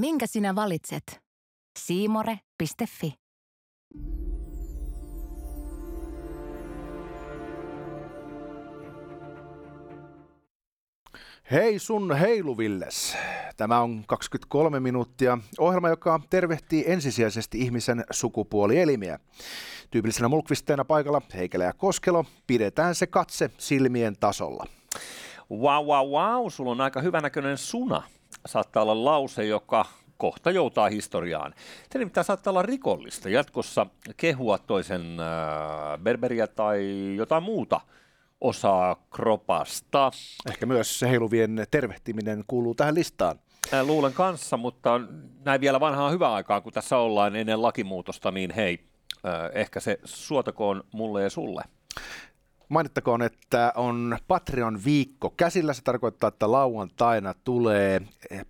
Minkä sinä valitset? Siimore.fi Hei sun heiluvilles. Tämä on 23 minuuttia. Ohjelma, joka tervehtii ensisijaisesti ihmisen sukupuolielimiä. Tyypillisenä mulkvisteena paikalla Heikelä ja Koskelo. Pidetään se katse silmien tasolla. Wow, wow, wow, sulla on aika hyvänäköinen suna. Saattaa olla lause, joka kohta joutaa historiaan. Se nimittäin saattaa olla rikollista jatkossa kehua toisen äh, berberiä tai jotain muuta osaa kropasta. Ehkä myös se heiluvien tervehtiminen kuuluu tähän listaan. Äh, luulen kanssa, mutta näin vielä vanhaa hyvää aikaa, kun tässä ollaan ennen lakimuutosta, niin hei, äh, ehkä se suotakoon mulle ja sulle. Mainittakoon, että on Patreon viikko käsillä. Se tarkoittaa, että lauantaina tulee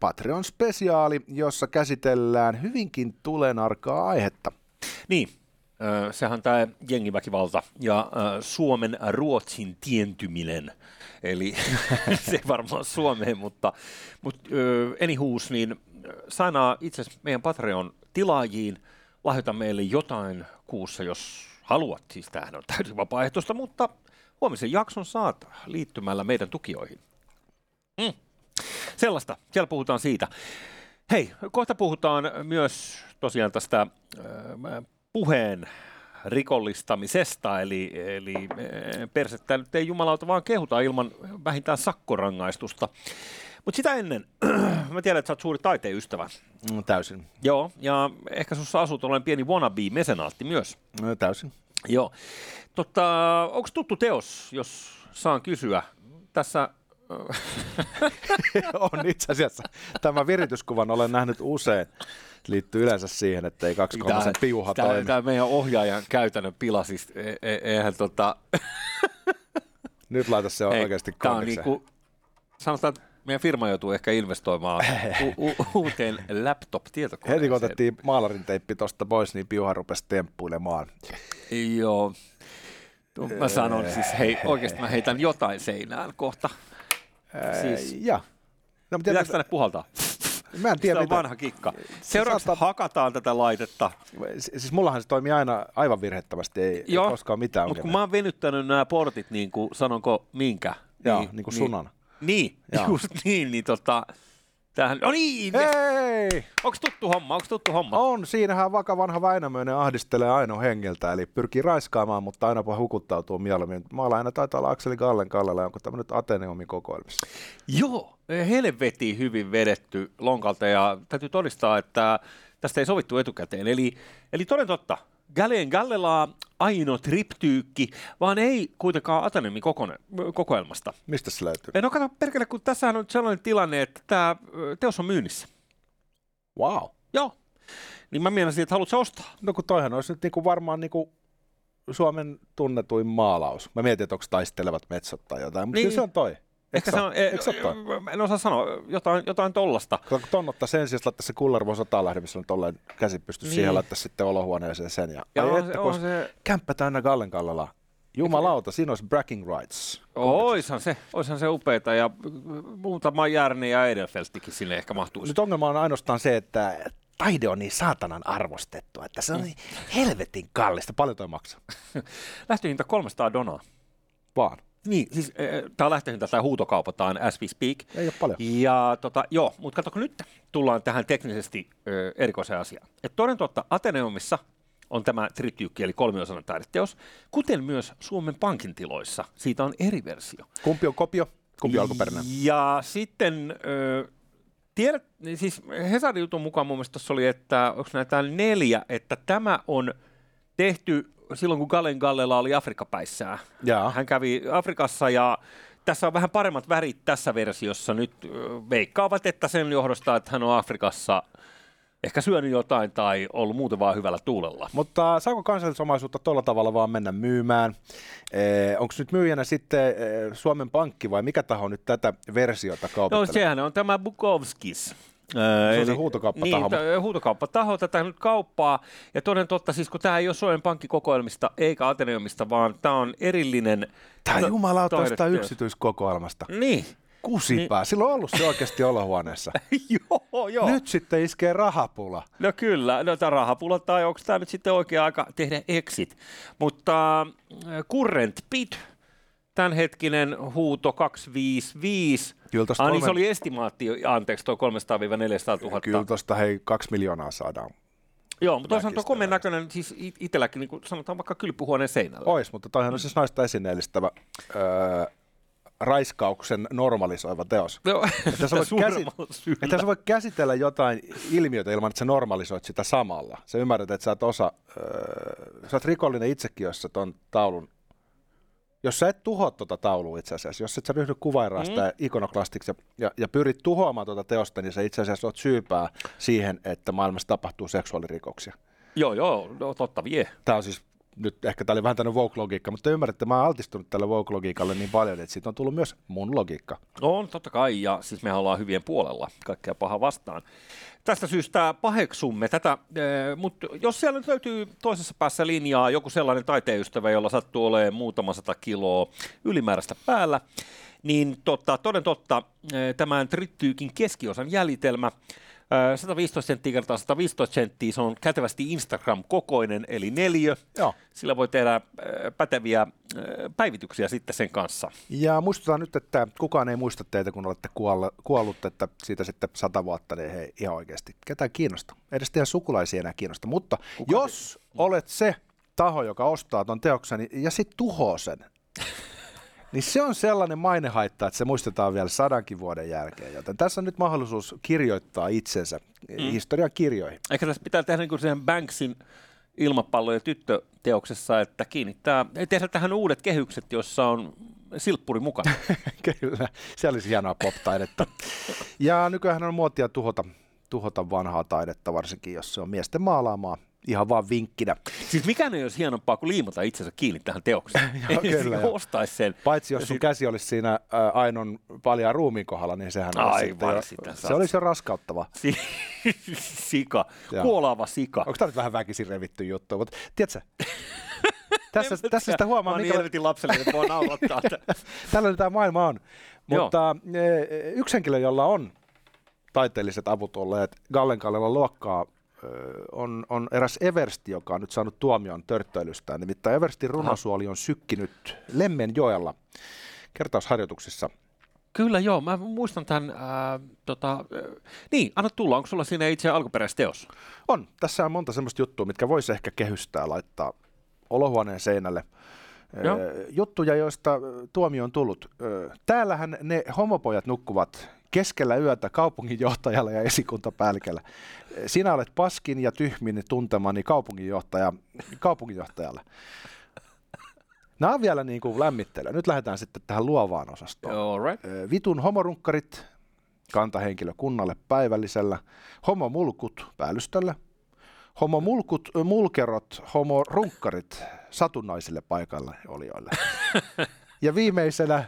Patreon spesiaali, jossa käsitellään hyvinkin tulenarkaa aihetta. Niin, sehän tämä jengiväkivalta ja Suomen Ruotsin tientyminen. Eli se ei varmaan Suomeen, mutta, mutta anyhoos, niin sainaa itse meidän Patreon tilaajiin, lahjoita meille jotain kuussa, jos haluat. Siis tämähän on täysin vapaaehtoista, mutta huomisen jakson saat liittymällä meidän tukioihin. Mm. Sellaista, siellä puhutaan siitä. Hei, kohta puhutaan myös tosiaan tästä äh, puheen rikollistamisesta, eli, eli persettä nyt ei jumalauta vaan kehuta ilman vähintään sakkorangaistusta. Mutta sitä ennen, mä tiedän, että sä oot suuri taiteen ystävä. No, täysin. Joo, ja ehkä sussa asuu tuollainen pieni wannabe-mesenaatti myös. No, täysin. Joo. Tota, onko tuttu teos, jos saan kysyä? Tässä on itse asiassa. Tämä virityskuvan olen nähnyt usein. Liittyy yleensä siihen, että ei kaksi kolmasen piuha tämä, toimi. Tämä meidän ohjaajan käytännön pila, siis e, e, eihän tota... Nyt laita se Ei, oikeasti kondikseen. niinku, sanotaan, että meidän firma joutuu ehkä investoimaan u- u- uuteen laptop-tietokoneeseen. Heti kun otettiin maalarin teippi tuosta pois, niin piuha rupesi temppuilemaan. Joo. Mä sanon siis, hei, oikeasti mä heitän jotain seinään kohta. Siis. Ja. No, mutta pitääkö tänne puhaltaa? mä en tiedä, Se on mitä. vanha kikka. Seuraavaksi saattaa- hakataan tätä laitetta. Si- Siis mullahan se toimii aina aivan virhettävästi, ei, ei koskaan mitään mutta kun mä oon venyttänyt nämä portit, niin kuin, sanonko minkä? Joo, niin kuin sunan. Niin, Joo. just niin, niin tota, tämähän, no niin, Hei! onko tuttu homma, onko tuttu homma? On, siinähän vaka vanha Väinämöinen ahdistelee Aino hengeltä, eli pyrkii raiskaamaan, mutta aina hukuttautuu mieluummin. Maalla aina taitaa olla Akseli Gallen kallella, onko tämä nyt Ateneumin kokoelmissa? Joo, helvetin hyvin vedetty lonkalta ja täytyy todistaa, että tästä ei sovittu etukäteen. Eli, eli toden totta, Galeen Gallelaa aino triptyykki, vaan ei kuitenkaan kokone, kokoelmasta. Mistä se löytyy? No kato perkele, kun tässähän on sellainen tilanne, että tämä teos on myynnissä. Wow. Joo. Niin mä mielestäni, että haluatko ostaa? No kun toihan olisi nyt niinku varmaan niinku Suomen tunnetuin maalaus. Mä mietin, että onko taistelevat metsot tai jotain, mutta niin. se on toi. Ehkä se on, e, en osaa sanoa, jotain, jotain tollasta. Kun ton ottaa sen sijaan, laittaa se Kullervon sotalähde, missä on tolleen käsi pysty Niin. siihen, laittaa sitten olohuoneeseen sen. Ja, Ja ai on että, se- kun on se- kämppä täynnä Gallen. Jumalauta, siinä olisi bragging rights. Oishan se, oishan se upeeta ja muutama Järni ja Edelfeltikin sinne ehkä mahtuisi. Nyt ongelma on ainoastaan se, että taide on niin saatanan arvostettu, että se on niin helvetin kallista. Paljon toi maksaa? Lähtöhinta 300 donaa. Vaan. Niin, siis tämä on lähtöhinta tai huutokaupataan as we speak. Ei ole paljon. Ja tota, joo, mutta katsoko nyt tullaan tähän teknisesti ö, erikoiseen asiaan. Et toden totta, Ateneumissa on tämä trityykki, eli kolmiosainen taideteos, kuten myös Suomen Pankin tiloissa. Siitä on eri versio. Kumpi on kopio? Kumpi on alkuperäinen? Ja sitten, ö, tiedät, siis Hesarin jutun mukaan mun mielestä oli, että onko näitä neljä, että tämä on tehty silloin, kun Gallen Gallela oli Afrikkapäissään. Jaa. Hän kävi Afrikassa ja tässä on vähän paremmat värit tässä versiossa nyt. Veikkaavat, että sen johdosta, että hän on Afrikassa ehkä syönyt jotain tai ollut muuten vaan hyvällä tuulella. Mutta saako kansallisomaisuutta tuolla tavalla vaan mennä myymään? Onko nyt myyjänä sitten Suomen Pankki vai mikä taho nyt tätä versiota No kaupittelee? sehän on tämä Se on se huutokauppataho. Niin, huutokauppataho tätä nyt kauppaa. Ja toden totta, siis kun tämä ei ole Suomen pankkikokoelmista eikä Ateneumista, vaan tämä on erillinen... Tämä jumalauta jostain taideteos. yksityiskokoelmasta. Niin. Kusipää. Niin. Silloin on ollut se oikeasti olohuoneessa. joo, joo. Nyt sitten iskee rahapula. No kyllä, no tämä rahapula tai onko tämä nyt sitten oikea aika tehdä exit. Mutta äh, current bid, tämänhetkinen huuto 255. Kyllä Ah, kolme... niin se oli estimaatti, anteeksi, tuo 300-400 000. Kyllä tuosta hei kaksi miljoonaa saadaan. Joo, mutta toisaalta Väkistä komeen näköinen, siis it- itselläkin, niin kuin sanotaan vaikka kylpyhuoneen seinällä. Ois, mutta toihan on siis naista esineellistävä öö, raiskauksen normalisoiva teos. Joo, Että sä, voit käsi... suuremmalla syyllä. että sä voit käsitellä jotain ilmiötä ilman, että sä normalisoit sitä samalla. Sä ymmärrät, että sä oot osa, öö, sä oot rikollinen itsekin, jos sä ton taulun jos sä et tuhoa tuota taulua itse asiassa, jos et sä ryhdy kuvairaa sitä mm. ikonoklastiksi ja, ja, ja pyrit tuhoamaan tuota teosta, niin sä itse asiassa oot syypää siihen, että maailmassa tapahtuu seksuaalirikoksia. Joo, joo, no, totta vie. Tämä on siis, nyt ehkä tämä oli vähän tämmöinen woke-logiikka, mutta te ymmärrätte, mä oon altistunut tälle woke-logiikalle niin paljon, että siitä on tullut myös mun logiikka. On, totta kai, ja siis mehän ollaan hyvien puolella kaikkea pahaa vastaan. Tästä syystä paheksumme tätä, mutta jos siellä nyt löytyy toisessa päässä linjaa joku sellainen taiteenystävä, jolla sattuu olemaan muutama sata kiloa ylimääräistä päällä, niin totta, toden totta, eh, tämän trittyykin keskiosan jäljitelmä, eh, 115 senttiä kertaa 115 senttiä, se on kätevästi Instagram-kokoinen, eli neljö. Joo. Sillä voi tehdä eh, päteviä päivityksiä sitten sen kanssa. Ja muistutan nyt, että kukaan ei muista teitä, kun olette kuollut, että siitä sitten sata vuotta, niin hei, ihan oikeasti. Ketään kiinnosta. Edes teidän sukulaisia enää kiinnosta. Mutta Kuka jos te... olet se taho, joka ostaa ton teoksen niin- ja sitten tuhoaa sen, niin se on sellainen mainehaitta, että se muistetaan vielä sadankin vuoden jälkeen. Joten tässä on nyt mahdollisuus kirjoittaa itsensä mm. historian kirjoihin. Ehkä tässä pitää tehdä niin kuin sen Banksin ilmapallo- ja tyttöteoksessa, että kiinnittää, tehdä tähän uudet kehykset, joissa on silppuri mukana. Kyllä, se olisi hienoa pop-taidetta. Ja nykyään on muotia tuhota, tuhota vanhaa taidetta, varsinkin jos se on miesten maalaamaa. Ihan vaan vinkkinä. Siis mikään ei olisi hienompaa kuin liimata itsensä kiinni tähän teokseen. Joo, kyllä, joo. ostaisi sen. Paitsi jos Ja sun sit- käsi olisi siinä ää, Ainon paljaan ruumiin kohdalla, niin sehän olisi Aivan, jo, sitä se olisi jo raskauttava. Si- sika, Joo. kuolaava sika. Onko tämä nyt vähän väkisin revitty juttu? Mutta tiedätkö, tässä, tässä sitä huomaa, Mä oon niin lapsellinen, että voi naurattaa. tällainen tämä maailma on. Joo. Mutta e, yksi henkilö, jolla on taiteelliset avut olleet Gallenkallella luokkaa, on, on eräs Eversti, joka on nyt saanut tuomion törttöilystään. Nimittäin Everstin runosuoli on sykkinyt Lemmenjoella kertausharjoituksissa. Kyllä joo, mä muistan tämän, ää, tota, niin, anna tulla, onko sulla siinä itse alkuperäisteos? On. Tässä on monta semmoista juttua, mitkä voisi ehkä kehystää laittaa olohuoneen seinälle. Joo. Juttuja, joista tuomio on tullut. Täällähän ne homopojat nukkuvat keskellä yötä kaupunginjohtajalla ja esikuntapäälliköllä. Sinä olet paskin ja tyhmin tuntemani kaupunginjohtaja, kaupunginjohtajalle. Nämä on vielä niin kuin lämmittelyä. Nyt lähdetään sitten tähän luovaan osastoon. All right. Vitun homorunkkarit kantahenkilö kunnalle päivällisellä, homomulkut päällystöllä, homomulkut, mulkerot, homorunkkarit satunnaisille paikalle olijoille. Ja viimeisenä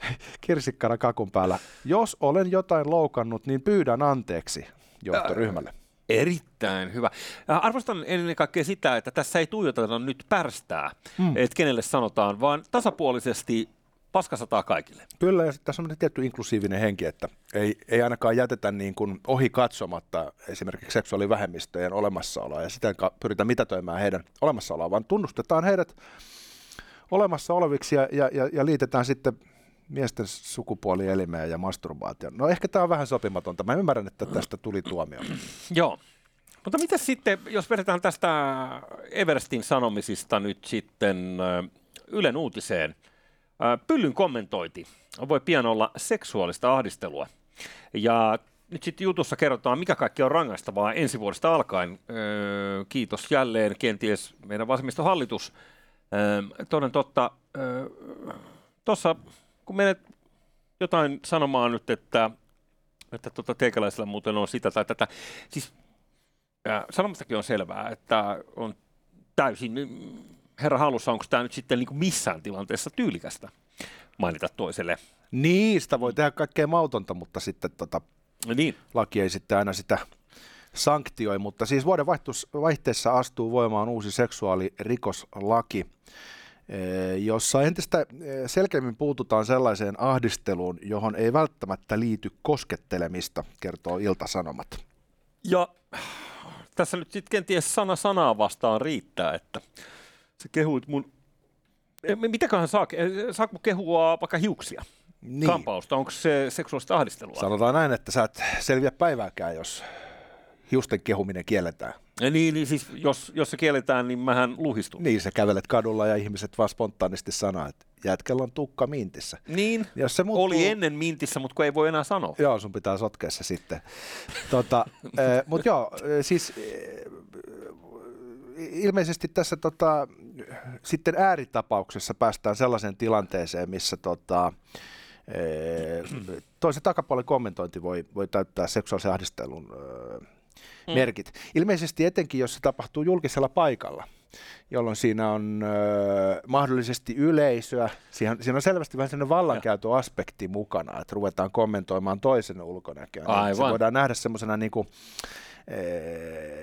kirsikkana kakun päällä, jos olen jotain loukannut, niin pyydän anteeksi johtoryhmälle. Erittäin hyvä. Äh, Arvostan ennen kaikkea sitä, että tässä ei tuijoteta nyt pärstää, mm. että kenelle sanotaan, vaan tasapuolisesti paska sataa kaikille. Kyllä, ja tässä on tietty inklusiivinen henki, että ei, ei ainakaan jätetä niin kuin ohi katsomatta esimerkiksi seksuaalivähemmistöjen olemassaoloa ja ka- pyritään mitätöimään heidän olemassaoloa, vaan tunnustetaan heidät olemassa oleviksi ja, ja, ja, ja liitetään sitten miesten sukupuolielimeen ja masturbaation. No ehkä tämä on vähän sopimatonta. Mä ymmärrän, että tästä tuli tuomio. Joo. Mutta mitä sitten, jos vedetään tästä Everestin sanomisista nyt sitten Ylen uutiseen. Pyllyn kommentointi voi pian olla seksuaalista ahdistelua. Ja nyt sitten jutussa kerrotaan, mikä kaikki on rangaistavaa ensi vuodesta alkaen. Kiitos jälleen kenties meidän vasemmistohallitus. Toden totta, tuossa kun menet jotain sanomaan nyt, että, että tota teikäläisellä muuten on sitä tai tätä, siis ää, sanomastakin on selvää, että on täysin herra hallussa, onko tämä nyt sitten niin kuin missään tilanteessa tyylikästä mainita toiselle. Niin, sitä voi tehdä kaikkea mautonta, mutta sitten tota, Niin, laki ei sitten aina sitä sanktioi, mutta siis vuoden vaihteessa astuu voimaan uusi seksuaalirikoslaki. Jossa entistä selkeämmin puututaan sellaiseen ahdisteluun, johon ei välttämättä liity koskettelemista, kertoo Ilta-Sanomat. Ja tässä nyt sitten kenties sana sanaa vastaan riittää, että sä kehuit mun... Mitäköhän saa? Saako kehua vaikka hiuksia? Niin. Kampausta, onko se seksuaalista ahdistelua? Sanotaan näin, että sä et selviä päivääkään, jos hiusten kehuminen kielletään. Ja niin, niin siis jos, jos se kielletään, niin mähän luhistun. Niin, sä kävelet kadulla ja ihmiset vaan spontaanisti sanoo, että jätkällä on tukka mintissä. Niin, jos se muuttuu... oli ennen mintissä, mutta kun ei voi enää sanoa. Joo, sun pitää sotkea se sitten. tota, äh, mutta joo, siis äh, ilmeisesti tässä tota, sitten ääritapauksessa päästään sellaiseen tilanteeseen, missä tota, toisen takapuolen kommentointi voi, voi täyttää seksuaalisen ahdistelun mm. merkit. Ilmeisesti etenkin, jos se tapahtuu julkisella paikalla, jolloin siinä on ö, mahdollisesti yleisöä. Siinä, siinä on selvästi vähän sellainen vallankäytöaspekti mukana, että ruvetaan kommentoimaan toisen ulkonäköä. Aivan. Se voidaan nähdä semmoisena niin kuin, e,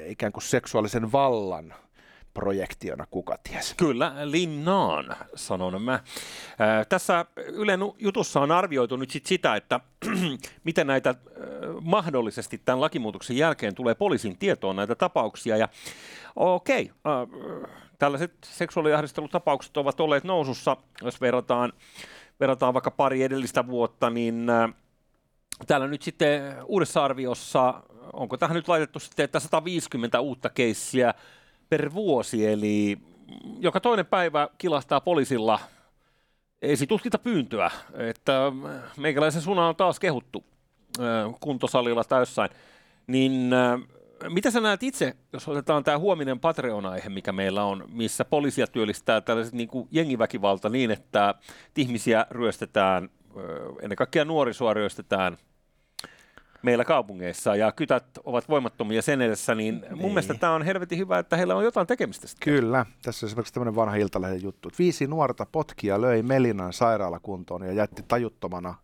ikään kuin seksuaalisen vallan projektiona, kuka ties. Kyllä, linnaan, sanon mä. Ää, tässä Ylen jutussa on arvioitu nyt sit sitä, että miten näitä äh, mahdollisesti tämän lakimuutoksen jälkeen tulee poliisin tietoon näitä tapauksia. Ja okei, tällaiset seksuaaliahdistelutapaukset ovat olleet nousussa, jos verrataan, verrataan vaikka pari edellistä vuotta, niin äh, täällä nyt sitten uudessa arviossa, onko tähän nyt laitettu sitten, että 150 uutta keissiä per vuosi, eli joka toinen päivä kilastaa poliisilla pyyntöä, että meikäläisen suna on taas kehuttu kuntosalilla tai jossain. Niin mitä sä näet itse, jos otetaan tämä huominen Patreon-aihe, mikä meillä on, missä poliisia työllistää tällaiset niin kuin jengiväkivalta niin, että ihmisiä ryöstetään, ennen kaikkea nuorisoa ryöstetään meillä kaupungeissa ja kytät ovat voimattomia sen edessä, niin mun niin. mielestä tämä on helvetin hyvä, että heillä on jotain tekemistä. Sitten. Kyllä, tässä on esimerkiksi tämmöinen vanha iltalehden juttu. Viisi nuorta potkia löi Melinan sairaalakuntoon ja jätti tajuttomana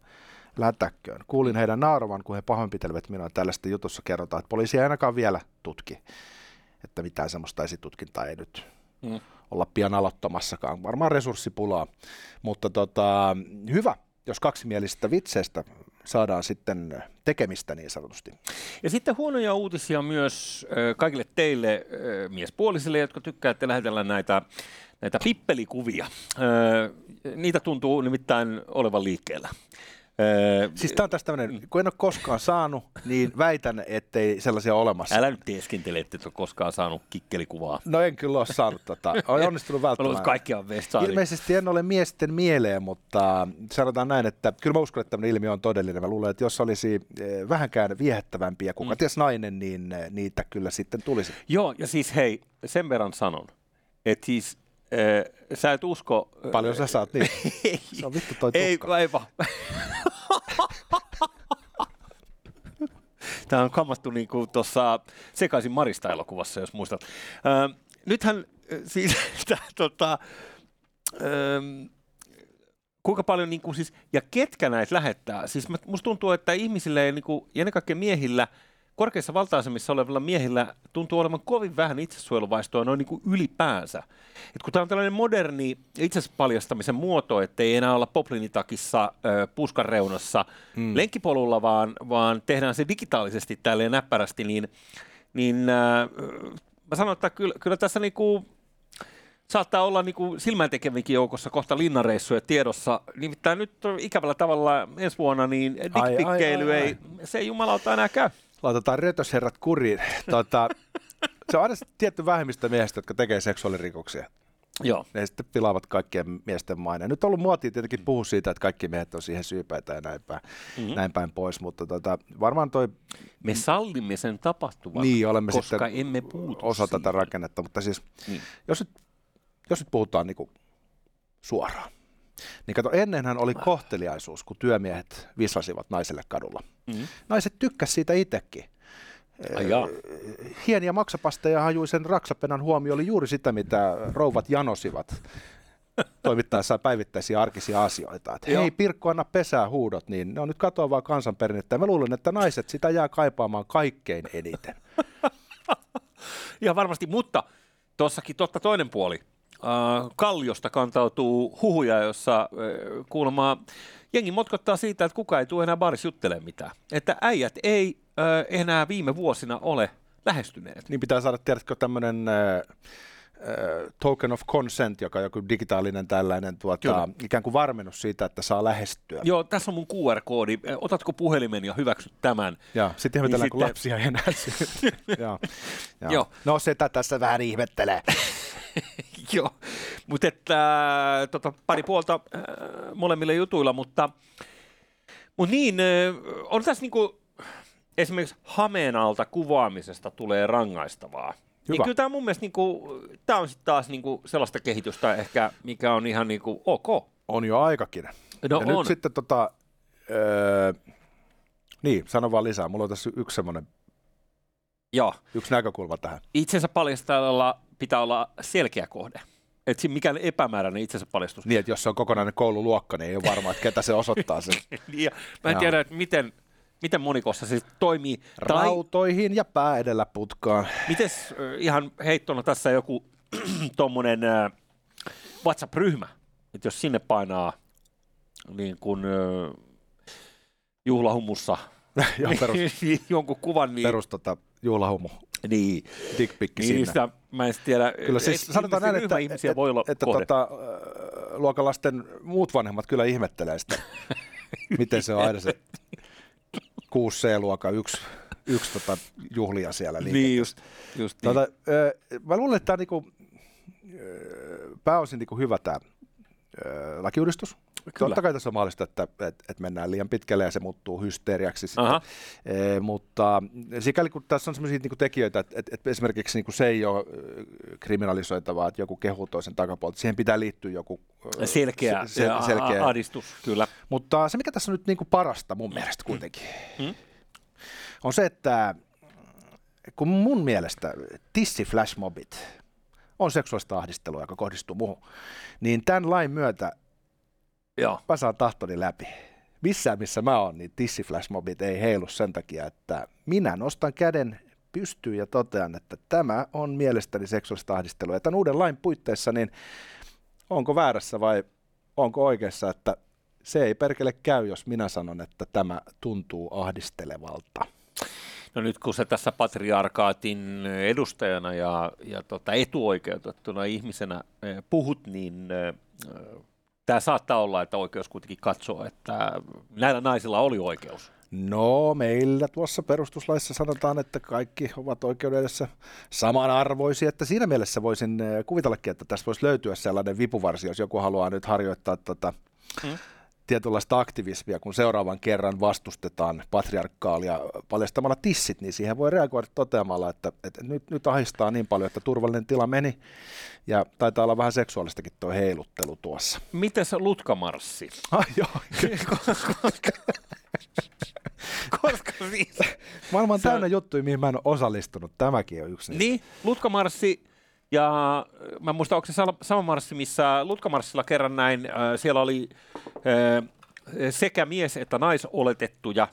lätäkköön. Kuulin heidän naaravan, kun he pahoinpitelevät minua. Tällaista jutussa kerrotaan, että poliisi ei ainakaan vielä tutki, että mitään semmoista esitutkintaa ei nyt hmm. olla pian aloittamassakaan. Varmaan resurssipulaa, mutta tota, hyvä, jos kaksimielisistä vitseistä saadaan sitten tekemistä niin sanotusti. Ja sitten huonoja uutisia myös kaikille teille miespuolisille, jotka tykkäätte lähetellä näitä, näitä pippelikuvia. Niitä tuntuu nimittäin olevan liikkeellä. Öö, siis tämä on tästä tämmöinen, kun en ole koskaan saanut, niin väitän, ettei sellaisia ole olemassa. Älä nyt teeskentele, että et ole koskaan saanut kikkelikuvaa. No en kyllä ole saanut tota. Olen onnistunut välttämään. Kaikki on Ilmeisesti en ole miesten mieleen, mutta sanotaan näin, että kyllä mä uskon, että tämmöinen ilmiö on todellinen. Mä luulen, että jos olisi eh, vähänkään viehättävämpi ja kuka mm. ties nainen, niin eh, niitä kyllä sitten tulisi. Joo, ja siis hei, sen verran sanon, että siis sä et usko... Paljon sä saat, niin. Se on vittu toi Ei, ei vaan. Tämä on kammattu niin kuin tuossa sekaisin Marista-elokuvassa, jos muistat. Ö, nythän siis, tää, tota, ö, kuinka paljon, niin kuin, siis, ja ketkä näitä lähettää? Siis musta tuntuu, että ihmisille, niin kuin, ja ennen kaikkea miehillä, korkeissa valta-asemissa olevilla miehillä tuntuu olevan kovin vähän itsesuojeluvaistoa noin niin kuin ylipäänsä. Et kun tämä on tällainen moderni paljastamisen muoto, että ei enää olla poplinitakissa äh, puskan reunassa mm. lenkkipolulla, vaan, vaan tehdään se digitaalisesti tälleen näppärästi, niin, niin äh, mä sanon, että kyllä, kyllä tässä niinku, saattaa olla niinku silmäntekevinkin joukossa kohta linnareissuja tiedossa. Nimittäin nyt ikävällä tavalla ensi vuonna niin dickpikkeily ei, se ei jumalauta enää käy laitetaan rötösherrat kuriin. Tuota, se on aina tietty vähemmistö miehistä, jotka tekee seksuaalirikoksia. Joo. Ne sitten pilaavat kaikkien miesten maineen. Nyt on ollut muotia tietenkin puhua siitä, että kaikki miehet on siihen syypäitä ja näin päin, mm-hmm. näin päin pois, mutta tota, varmaan toi... Me sallimme sen tapahtuvan, niin, olemme koska sitten emme puutu osa siihen. tätä rakennetta, mutta siis niin. jos, nyt, jos nyt puhutaan niin kuin suoraan, niin kato, ennenhän oli kohteliaisuus, kun työmiehet vislasivat naiselle kadulla. Mm-hmm. Naiset tykkäsivät siitä itsekin. Ai Hieniä maksapasteja hajuisen raksapenan huomio oli juuri sitä, mitä rouvat janosivat toimittaessaan päivittäisiä arkisia asioita. Että hei, Pirkko, anna pesää huudot, niin ne on nyt katoavaa kansanperinnettä. Ja mä luulen, että naiset sitä jää kaipaamaan kaikkein eniten. ja varmasti, mutta tuossakin totta toinen puoli Kalliosta kantautuu huhuja, jossa äh, kuulemma jengi motkottaa siitä, että kuka ei tule enää baarissa juttelemaan mitään. Että äijät ei äh, enää viime vuosina ole lähestyneet. Niin pitää saada, tiedätkö, tämmöinen äh, token of consent, joka on joku digitaalinen tällainen tuota, ikään kuin varmennus siitä, että saa lähestyä. Joo, tässä on mun QR-koodi. Otatko puhelimen ja hyväksyt tämän? Joo, sitten ihmetellään, niin kun lapsia ei enää Joo. Joo. Joo. No se tässä vähän ihmettelee. Joo, mutta että tota, pari puolta äh, molemmille jutuilla, mutta, mutta niin, äh, on tässä niinku, esimerkiksi hameen alta kuvaamisesta tulee rangaistavaa. Niin Hyvä. Niin kyllä tämä mun mielestä niinku, tämä on sitten taas niinku sellaista kehitystä ehkä, mikä on ihan niinku ok. On jo aikakin. No ja on. nyt sitten tota, öö, niin, sano vaan lisää. Mulla on tässä yksi semmoinen Joo. Yksi näkökulma tähän. Itsensä paljastajalla pitää olla selkeä kohde. Että mikään epämääräinen itsensä paljastus. Niin, että jos se on kokonainen koululuokka, niin ei ole varma, että ketä se osoittaa sen. niin, ja mä en tiedä, että miten, miten monikossa se toimii. Rautoihin tai... ja pää edellä putkaan. Mites ihan heittona tässä joku tuommoinen WhatsApp-ryhmä, että jos sinne painaa niin kuin juhlahumussa perus, jonkun kuvan, niin... Perus tota, juhlahumu. Niin. Dickpikki niin, sinne. Sitä, mä en tiedä. Kyllä siis et, sanotaan näin, että, ihmisiä et, voi olla että tota, luokalasten muut vanhemmat kyllä ihmettelee sitä, miten se on aina se 6C-luokka yksi, yksi tota, juhlia siellä. Niin, just, just niin. Tota, mä luulen, että tämä on niinku, pääosin niinku hyvä tämä lakiuudistus. Kyllä. Totta kai tässä on mahdollista, että, että, että mennään liian pitkälle ja se muuttuu hysteriaksi. Sitten. E, mutta sikäli kun tässä on sellaisia niin tekijöitä, että, että, että esimerkiksi niin se ei ole kriminalisoitavaa, että joku kehuu toisen takapuolta, siihen pitää liittyä joku selkeä, se, se, selkeä. adistus. Kyllä. Mutta se, mikä tässä on nyt niin kuin parasta mun mielestä kuitenkin, hmm? on se, että kun mun mielestä tissi flashmobit on seksuaalista ahdistelua, joka kohdistuu muuhun, niin tämän lain myötä Joo. mä saan tahtoni läpi. Missään missä mä oon, niin tissiflashmobit ei heilu sen takia, että minä nostan käden pystyyn ja totean, että tämä on mielestäni seksuaalista ahdistelua. Ja tämän uuden lain puitteissa, niin onko väärässä vai onko oikeassa, että se ei perkele käy, jos minä sanon, että tämä tuntuu ahdistelevalta. No nyt kun se tässä patriarkaatin edustajana ja, ja tota etuoikeutettuna ihmisenä eh, puhut, niin eh, tämä saattaa olla, että oikeus kuitenkin katsoo, että näillä naisilla oli oikeus. No, meillä tuossa perustuslaissa sanotaan, että kaikki ovat oikeuden edessä samanarvoisia, että siinä mielessä voisin eh, kuvitellakin, että tässä voisi löytyä sellainen vipuvarsi, jos joku haluaa nyt harjoittaa tota, hmm tietynlaista aktivismia, kun seuraavan kerran vastustetaan patriarkaalia paljastamalla tissit, niin siihen voi reagoida toteamalla, että, että nyt, nyt ahistaa niin paljon, että turvallinen tila meni, ja taitaa olla vähän seksuaalistakin tuo heiluttelu tuossa. Miten se lutkamarssi? Ai joo. Koska siis... Maailman Sä... täynnä juttuja, mihin mä en ole osallistunut. Tämäkin on yksi niistä. Niin, lutkamarssi ja äh, mä muistan, onko se sama marssi, missä Lutkamarssilla kerran näin, äh, siellä oli äh, sekä mies- että naisoletettuja,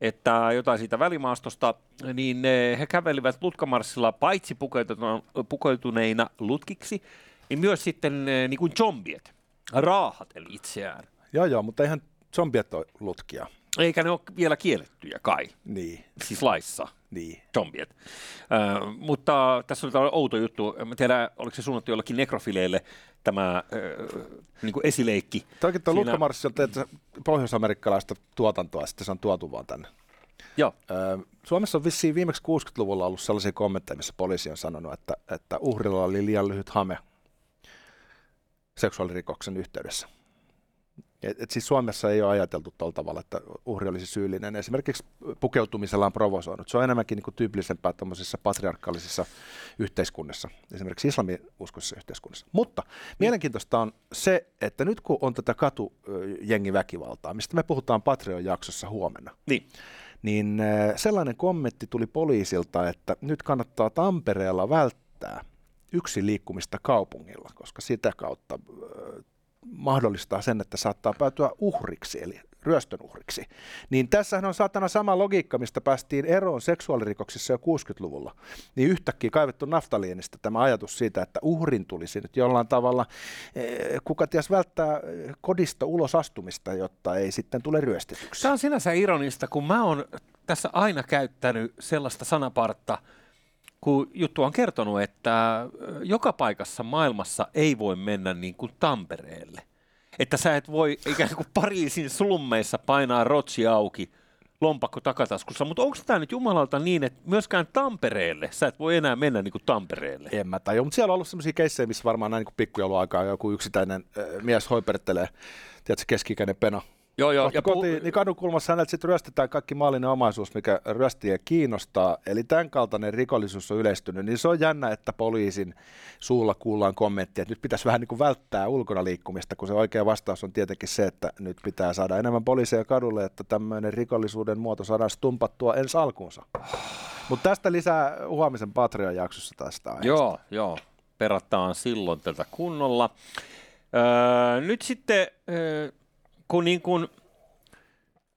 että jotain siitä välimaastosta, niin he kävelivät Lutkamarssilla paitsi pukeutuneina lutkiksi, niin myös sitten niin kuin zombiet, raahateli itseään. Joo, joo, mutta eihän zombiet ole lutkia. Eikä ne ole vielä kiellettyjä kai. Niin. Siis laissa. Niin. Zombiet. Uh, mutta tässä oli tällainen outo juttu. Mä tiedän, oliko se suunnattu jollekin nekrofileille tämä uh, niin kuin esileikki. Toki tuo Siinä... Tehty pohjois-amerikkalaista tuotantoa, sitten se on tuotu vaan tänne. Joo. Uh, Suomessa on vissiin viimeksi 60-luvulla ollut sellaisia kommentteja, missä poliisi on sanonut, että, että uhrilla oli liian lyhyt hame seksuaalirikoksen yhteydessä. Et, et siis Suomessa ei ole ajateltu tuolla tavalla, että uhri olisi syyllinen. Esimerkiksi pukeutumisella on provosoinut. Se on enemmänkin niin kuin tyypillisempää tuollaisissa patriarkaalisissa yhteiskunnissa, esimerkiksi islamiuskoisessa yhteiskunnassa. Mutta mielenkiintoista on se, että nyt kun on tätä katujengiväkivaltaa, mistä me puhutaan Patreon jaksossa huomenna, niin, niin sellainen kommentti tuli poliisilta, että nyt kannattaa Tampereella välttää yksi liikkumista kaupungilla, koska sitä kautta mahdollistaa sen, että saattaa päätyä uhriksi. Eli ryöstön uhriksi. Niin tässähän on saatana sama logiikka, mistä päästiin eroon seksuaalirikoksissa jo 60-luvulla. Niin yhtäkkiä kaivettu naftalienistä tämä ajatus siitä, että uhrin tulisi nyt jollain tavalla, eh, kuka ties välttää kodista ulos astumista, jotta ei sitten tule ryöstetyksi. Tämä on sinänsä ironista, kun mä oon tässä aina käyttänyt sellaista sanapartta, kun juttu on kertonut, että joka paikassa maailmassa ei voi mennä niin kuin Tampereelle. Että sä et voi ikään kuin Pariisin slummeissa painaa rotsi auki lompakko takataskussa, mutta onko tämä nyt Jumalalta niin, että myöskään Tampereelle sä et voi enää mennä niin kuin Tampereelle? En mä tajua, mutta siellä on ollut sellaisia keissejä, missä varmaan näin niin pikkujouluaikaa joku yksittäinen äh, mies hoipertelee, tiedätkö, keski-ikäinen pena Joo, joo. ja kotiin, pu- niin kadun kulmassa häneltä sitten ryöstetään kaikki maallinen omaisuus, mikä ryöstiä kiinnostaa. Eli tämän kaltainen rikollisuus on yleistynyt. Niin se on jännä, että poliisin suulla kuullaan kommenttia, että nyt pitäisi vähän niin kuin välttää ulkona liikkumista, kun se oikea vastaus on tietenkin se, että nyt pitää saada enemmän poliiseja kadulle, että tämmöinen rikollisuuden muoto saadaan stumpattua ensi alkuunsa. Mutta tästä lisää huomisen Patreon-jaksossa tästä aiheesta. Joo, joo. Perataan silloin tätä kunnolla. Öö, nyt sitten... Öö, kun niin kuin,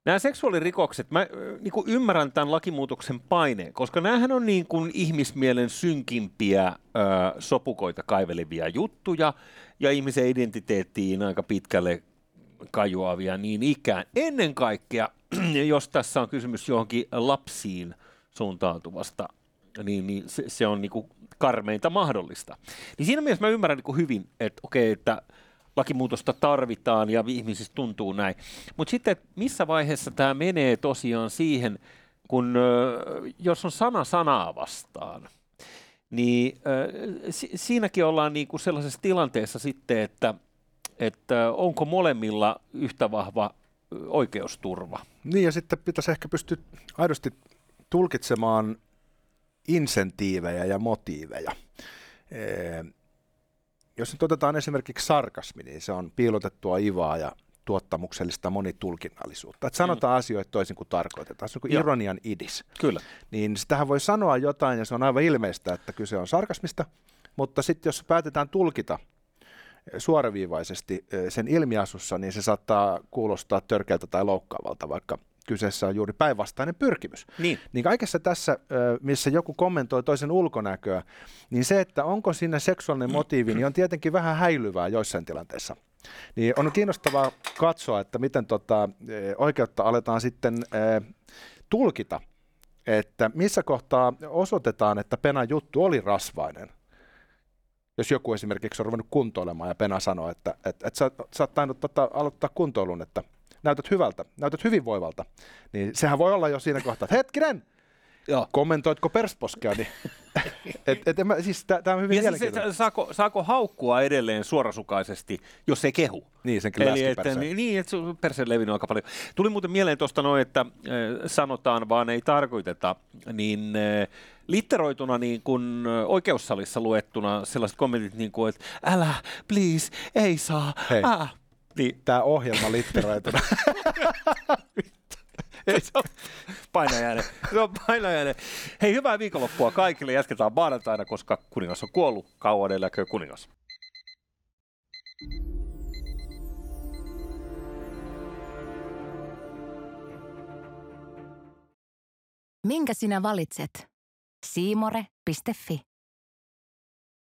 nämä seksuaalirikokset, mä niin kuin ymmärrän tämän lakimuutoksen paineen, koska näähän on niin kuin ihmismielen synkimpiä ö, sopukoita kaivelevia juttuja ja ihmisen identiteettiin aika pitkälle kajuavia niin ikään. Ennen kaikkea, jos tässä on kysymys johonkin lapsiin suuntautuvasta, niin, niin se, se on niin kuin karmeinta mahdollista. Niin siinä mielessä mä ymmärrän niin kuin hyvin, että okei, okay, että lakimuutosta tarvitaan ja ihmisistä tuntuu näin. Mutta sitten missä vaiheessa tämä menee tosiaan siihen, kun jos on sana sanaa vastaan, niin si- siinäkin ollaan niin kuin sellaisessa tilanteessa sitten, että, että onko molemmilla yhtä vahva oikeusturva. Niin ja sitten pitäisi ehkä pystyä aidosti tulkitsemaan insentiivejä ja motiiveja jos nyt otetaan esimerkiksi sarkasmi, niin se on piilotettua ivaa ja tuottamuksellista monitulkinnallisuutta. Että sanotaan mm. asioita toisin kuin tarkoitetaan. Se on kuin ironian idis. Kyllä. Niin sitähän voi sanoa jotain ja se on aivan ilmeistä, että kyse on sarkasmista, mutta sitten jos päätetään tulkita suoraviivaisesti eh, sen ilmiasussa, niin se saattaa kuulostaa törkeältä tai loukkaavalta, vaikka kyseessä on juuri päinvastainen pyrkimys. Niin. niin kaikessa tässä, missä joku kommentoi toisen ulkonäköä, niin se, että onko siinä seksuaalinen motiivi, niin on tietenkin vähän häilyvää joissain tilanteissa. Niin on kiinnostavaa katsoa, että miten tota, oikeutta aletaan sitten tulkita, että missä kohtaa osoitetaan, että Penan juttu oli rasvainen. Jos joku esimerkiksi on ruvennut kuntoilemaan ja Pena sanoo, että, että, että sä, sä oot tainnut tota, aloittaa kuntoilun, että näytät hyvältä, näytät hyvinvoivalta, niin sehän voi olla jo siinä kohtaa, että hetkinen, Joo. kommentoitko persposkea, niin et, et, mä, siis tämä on hyvin ja siis, saako, saako haukkua edelleen suorasukaisesti, jos ei kehu? Niin, sen kyllä Eli että, niin, niin, että perse levinnyt aika paljon. Tuli muuten mieleen tuosta noin, että äh, sanotaan vaan ei tarkoiteta, niin äh, litteroituna niin kuin oikeussalissa luettuna sellaiset kommentit niin kuin, että älä, please, ei saa, Hei. Äh, niin. Tämä ohjelma litteroituna. Ei, se on painajainen. Se on painajainen. Hei, hyvää viikonloppua kaikille. Jatketaan maanantaina, koska kuningas on kuollut. Kauan eläkö kuningas. Minkä sinä valitset? Siimore.fi